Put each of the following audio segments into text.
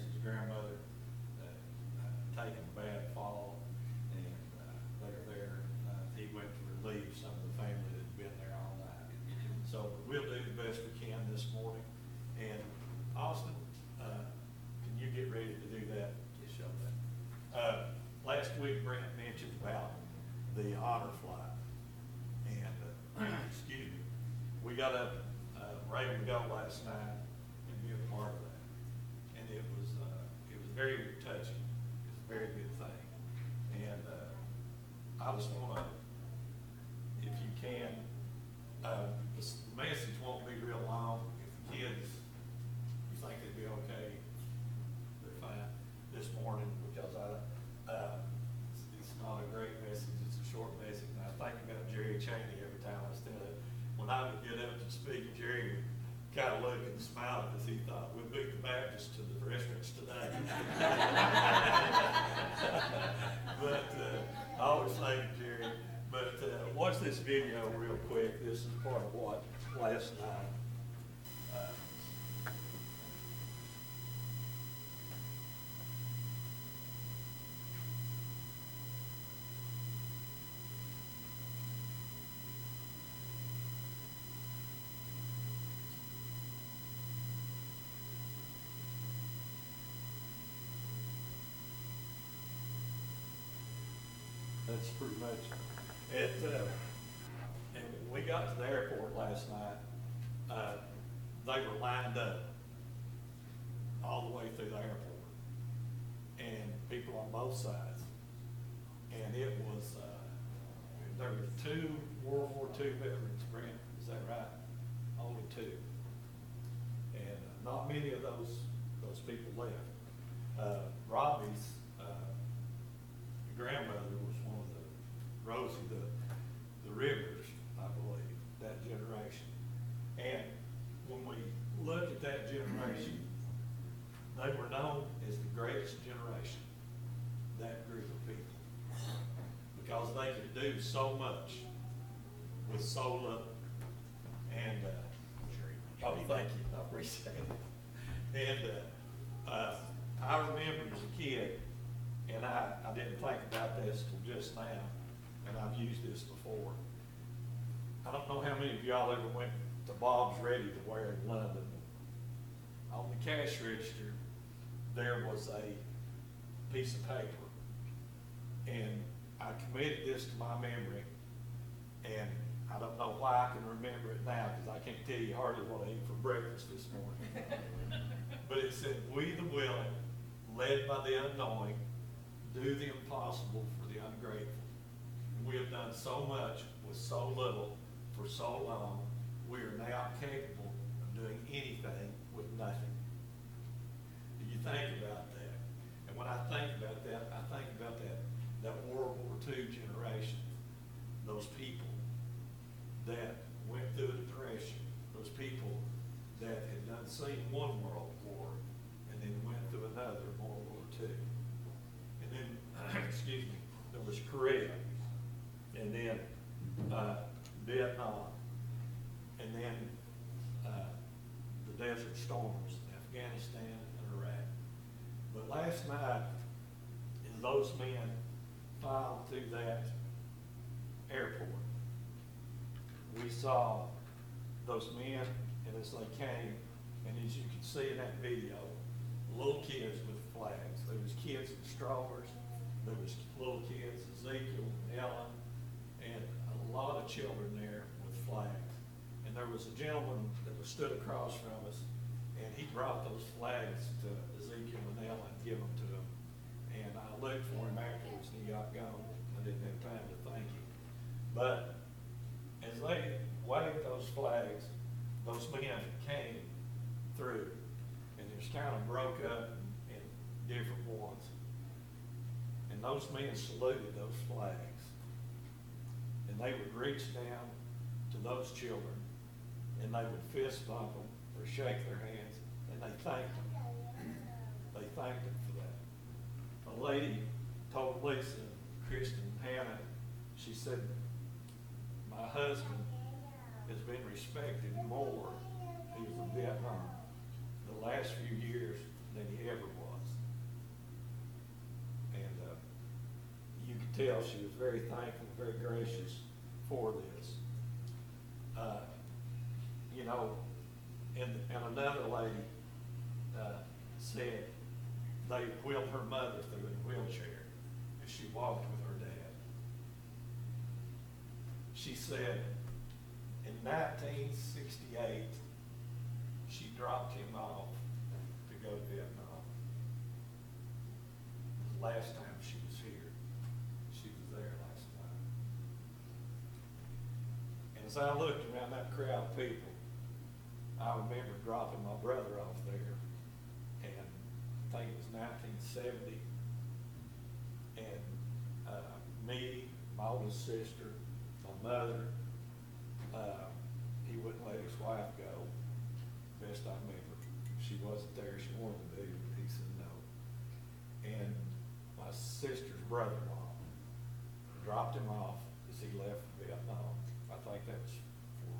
his grandmother, uh, uh, taking a bad fall, and, uh, they're there, uh, he went to relieve some of the family that'd been there all night. So we'll do the best we can this morning, and Austin, uh, can you get ready to do that? Just show that. Uh, last week Brent mentioned about the honor flight, and, uh, excuse me, we got up, uh, ready to go last night and be a part of that. And it was, uh, it was very touching, it's a very good thing. And, uh, I just wanna, if you can, uh, this message won't be real long. If the kids, you think they'd be okay, they're fine this morning because I, uh, it's, it's not a great message, it's a short message. And I think about Jerry Cheney every time I tell it. When I would get up to speak, Jerry would kind of look and smile because he thought, we beat the Baptist to the restaurants today. But, uh, I always thank Jerry. But, uh, watch this video real quick. This is part of what last night, uh, That's pretty much it. uh, And we got to the airport last night, uh, they were lined up all the way through the airport. And people on both sides. And it was, uh, there were two World War II veterans, Brent, is that right? Only two. And uh, not many of those, those people left. Uh, Robbie's, uh, grandmother was Rosie, the, the Rivers, I believe, that generation. And when we look at that generation, they were known as the greatest generation, that group of people. Because they could do so much with so little. And, uh, oh, thank you, I appreciate it. And, uh, uh, I remember as a kid, and I, I didn't think about this till just now, and I've used this before. I don't know how many of y'all ever went to Bob's Ready to Wear in London. On the cash register, there was a piece of paper. And I committed this to my memory, and I don't know why I can remember it now, because I can't tell you hardly what I ate for breakfast this morning. But it said, "We the willing, led by the unknowing, do the impossible for the ungrateful. We have done so much with so little for so long, we are now capable of doing anything with nothing." Do you think about that? And when I think about that, I think about that, that World War II generation, those people that went through a depression, those people that had done seen one world war and then went through another World War II. And then, excuse me, there was Korea, and then, uh, Vietnam, and then, uh, the Desert Storms, Afghanistan and Iraq. But last night, as those men through that airport, we saw those men, and as they came, and as you can see in that video, little kids with flags. There was kids in strollers, there was little kids, Ezekiel, Ellen, and a lot of children there with flags. And there was a gentleman that was stood across from us, and he brought those flags to Ezekiel and Ellen, and give them to them. And I looked for him afterwards, and he got gone. I didn't have time to thank him. But as they waved those flags, those men came through, and it was kind of broke up in different ones. And those men saluted those flags. And they would reach down to those children, and they would fist bump them or shake their hands, and they thanked them. They thanked them lady told Lisa, uh, Kristen Hannah, she said, My husband has been respected more. He was in Vietnam the last few years than he ever was. And uh, you could tell she was very thankful, very gracious for this. Uh, you know, and, and another lady uh, said, they wheeled her mother through in a wheelchair as she walked with her dad. She said, in nineteen sixty-eight, she dropped him off to go to Vietnam. The last time she was here, she was there last night. And as I looked around that crowd of people, I remember dropping my brother off there, and think it was nineteen seventy. And, uh, me, my oldest sister, my mother, uh, he wouldn't let his wife go, best I remember. She wasn't there, she wanted to be, but he said no. And my sister's brother-in-law dropped him off as he left Vietnam. I think that was for,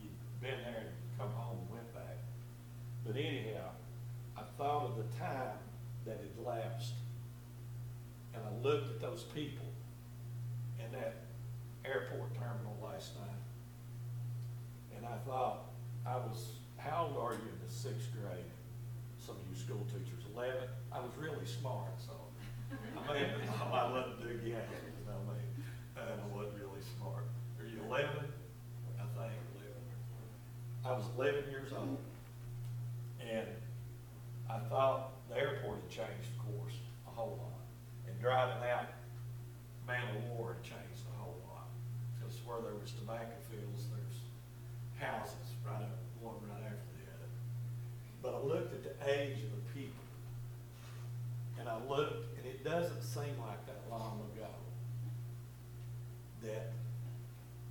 he'd been there and come home and went back. But anyhow, thought of the time that had lapsed, and I looked at those people in that airport terminal last night. And I thought, I was, how old are you in the sixth grade? Some of you school teachers, eleven? I was really smart, so I may have thought I wasn't do yet, you know, I mean, and I wasn't really smart. Are you eleven? I think eleven. I was eleven years old. And I thought the airport had changed, of course, a whole lot. And driving out Man o' War had changed a whole lot. Because where there was tobacco fields, there's houses right up, one right after the other. But I looked at the age of the people. And I looked, and it doesn't seem like that long ago that,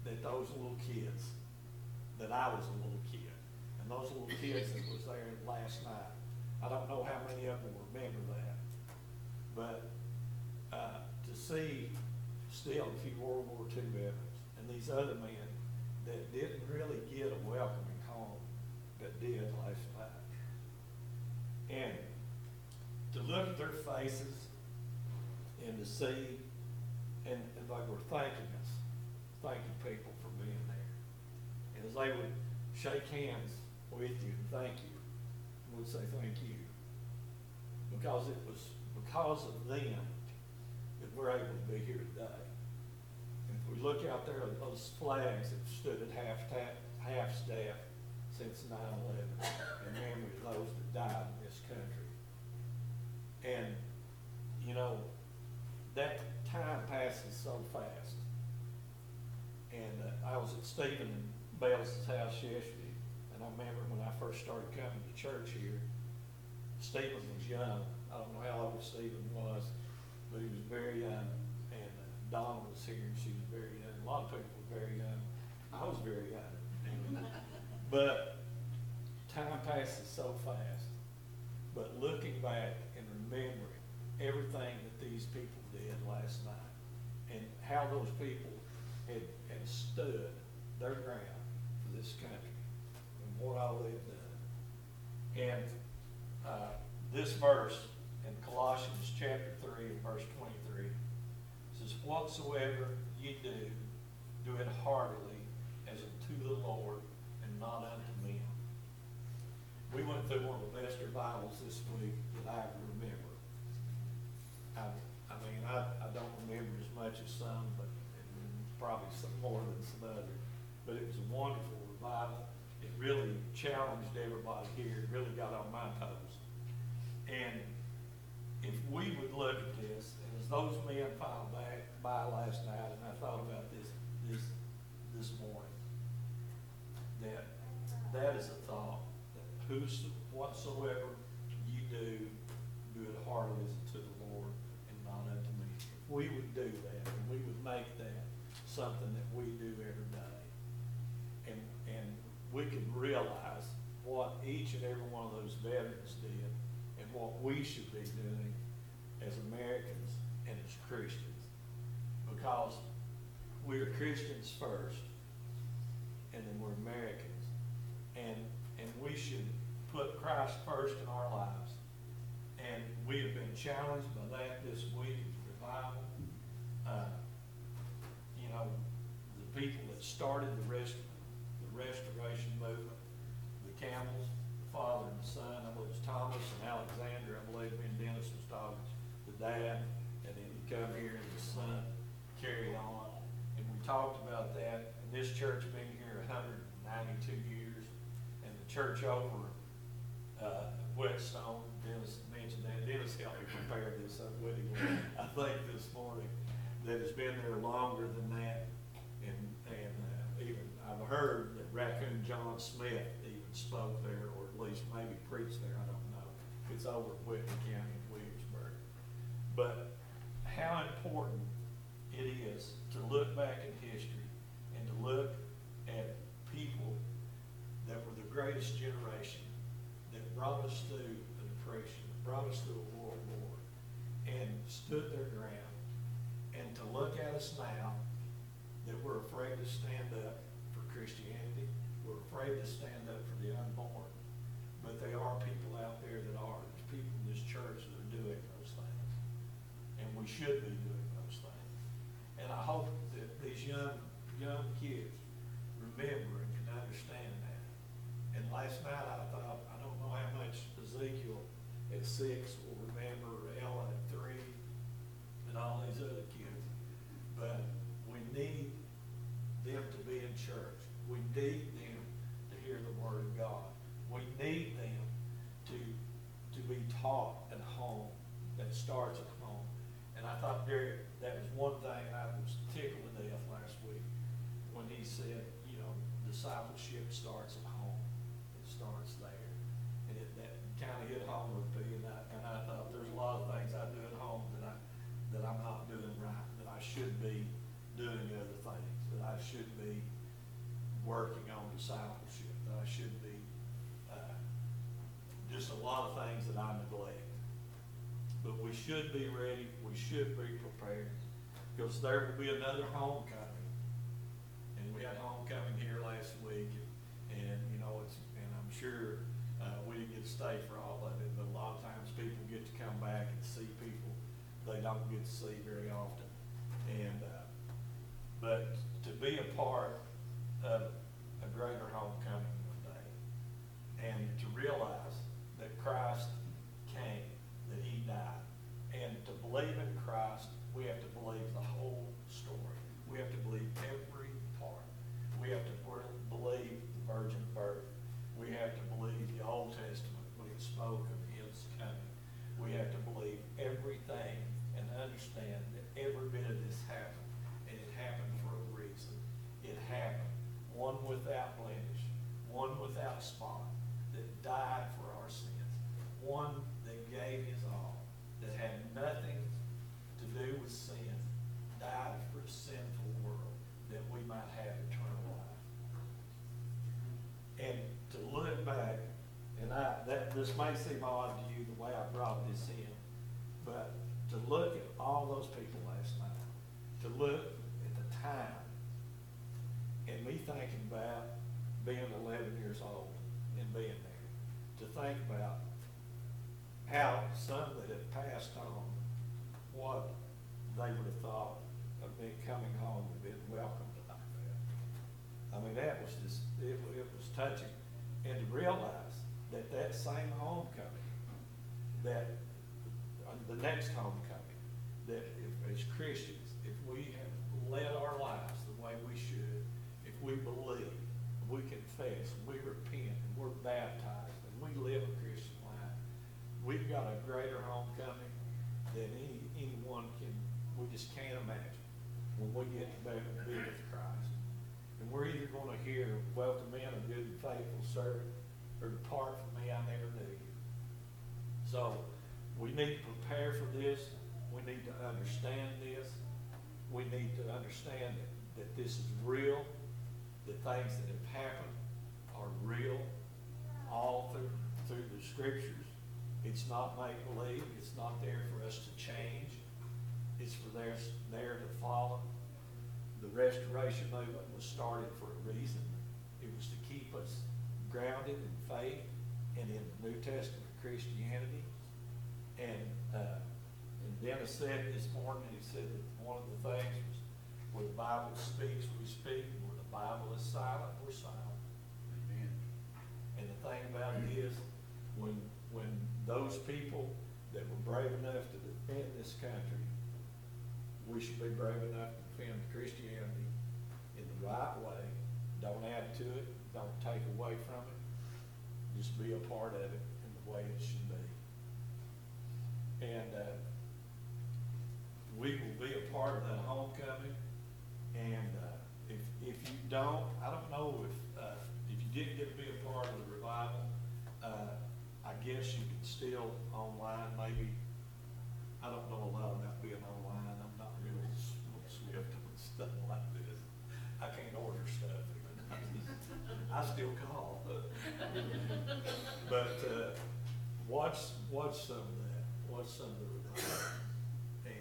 that those little kids, that I was a little kid. And those little kids that was there last night, I don't know how many of them remember that. But, uh, to see still a few World War II veterans and these other men that didn't really get a welcoming home, but did last night. And to look at their faces and to see, and, and they were thanking us, thanking people for being there. And as they would shake hands with you and thank you, we'd say thank you. Because it was because of them that we're able to be here today. And if we look out there, at those flags that stood at half half staff since 9/11, in memory of those that died in this country. And, you know, that time passes so fast. And uh, I was at Stephen Bell's house yesterday, and I remember when I first started coming to church here, Stephen was young. I don't know how old Stephen was, but he was very young. And uh, Donna was here, and she was very young. A lot of people were very young. I was very young. But time passes so fast. But looking back and remembering everything that these people did last night, and how those people had, had stood their ground for this country, and what all they've done. And, uh, this verse in Colossians chapter three, and verse twenty-three, says, Whatsoever ye do, do it heartily as unto the Lord and not unto men. We went through one of the best revivals this week that I remember. I, I mean, I, I don't remember as much as some, but probably some more than some others. But it was a wonderful revival. It really challenged everybody here, It really got on my toes. And if we would look at this, and as those men filed back by last night, and I thought about this, this, this morning, that, that is a thought, that whos, whatsoever you do, do it heartily to the Lord and not unto me. If we would do that, and we would make that something that we do every day, and, and we can realize what each and every one of those veterans did, and what we should be doing as Americans and as Christians. Because we are Christians first, and then we're Americans. And, and we should put Christ first in our lives. And we have been challenged by that this week, in revival. uh, know, the people that started the rest, the restoration movement, the Campbells, the father and the son, I believe it was Thomas and Alexander, I believe and Dennis was talking, the dad, and then he come here and the son carried on. And we talked about that, and this church been here hundred and ninety-two years, and the church over, uh, Whetstone, Dennis mentioned that, Dennis helped me prepare this unwittingly, I think this morning, that has been there longer than that. And, and uh, even, I've heard that Raccoon John Smith even spoke there, or at least maybe preached there, I don't know. It's over in Whitley County in Williamsburg. But how important it is to look back in history and to look at people that were the greatest generation, that brought us through the Depression, brought us through a world war, and stood their ground. And to look at us now, that we're afraid to stand up for Christianity, we're afraid to stand up for the unborn, but there are people out there that are, there's people in this church that are doing those things. And we should be doing those things. And I hope that these young, young kids remember and can understand that. And last night I thought, I don't know how much Ezekiel at six will remember, or Ellen at three, and all these other kids. But we need them to be in church. We need them to hear the word of God. We need them to, to be taught at home, that starts at home. And I thought, Derek, that was one thing I was tickled to death last week, when he said, you know, discipleship starts at home. It starts there. And it, that kind of hit home with me, and I, and I thought, there's a lot of things I do at home that I, that I'm not doing right, that I should be doing other things, that I should be working on discipleship, that I should be, uh, just a lot of things that I neglect. But we should be ready, we should be prepared, because there will be another homecoming. And we had homecoming here last week, and, and, you know, it's, and I'm sure, uh, we didn't get to stay for all of it, but a lot of times people get to come back and see people they don't get to see very often. And, uh, but to be a part of a greater homecoming one day, and to realize that Christ came, that he died, and to believe in Christ, we have to believe the whole story. We have to believe every part. We have to believe the virgin birth. We have to believe the Old Testament when it spoke of his coming. We have to believe everything and understand that every bit of this happened, and it happened for a reason. It happened, one without blemish, one without spot, that died for our sins, one that gave his all, that had nothing to do with sin, died for a sinful world, that we might have eternal life. And to look back, and I, that, this may seem odd to you, the way I brought this in, but to look at all those people last night, to look at the time, and me thinking about being eleven years old and being there, to think about how some that have passed on, what they would have thought of me coming home and being welcomed like that. I mean, that was just, it, it was touching. And to realize that that same homecoming, that, uh, the next homecoming, that if, as Christians, if we have led our lives the way we should, if we believe, we confess, we repent, and we're baptized, and we live a Christian life, we've got a greater homecoming than any, anyone can, we just can't imagine when we get to be, with Christ. And we're either gonna hear, welcome in a good and faithful servant, or depart from me, I never knew you. So, we need to prepare for this, we need to understand this, we need to understand that, that this is real, The things that have happened are real, all through, through the scriptures. It's not make-believe, it's not there for us to change, it's for there, there to follow. The restoration movement was started for a reason. It was to keep us grounded in faith and in the New Testament Christianity. And, uh, And Dennis said this morning, he said that one of the things was, where the Bible speaks, we speak, where the Bible is silent, we're silent. Amen. And the thing about it is, when, when those people that were brave enough to defend this country, we should be brave enough to defend Christianity in the right way. Don't add to it, don't take away from it. Just be a part of it in the way it should be. And, uh, we will be a part of that homecoming. And, uh, if, if you don't, I don't know if, uh, if you didn't get to be a part of the revival, uh, I guess you could still online, maybe, I don't know a lot about being online, I'm not really s- swift on stuff like this. I can't order stuff even, Still call. But, uh, watch, watch some of that, watch some of the and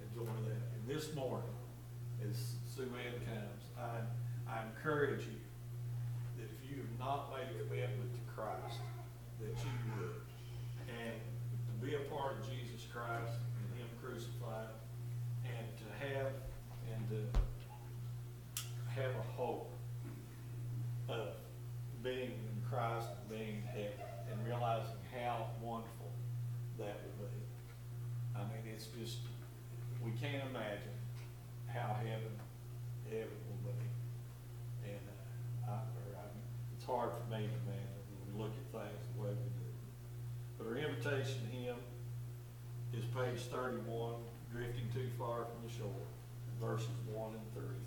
enjoy that. And this morning, as Sue Ann comes, I, I encourage you that if you have not made a commitment to Christ, that you would. And to be a part of Jesus Christ and Him crucified, and to have, and to have a hope of being in Christ, and being in heaven, and realizing how wonderful that will be. I mean, it's just, we can't imagine how heaven, heaven will be. And, uh, I, I, it's hard for me to imagine when we look at things the way we do. But our invitation to him is page thirty-one, drifting too far from the shore, verses one and three.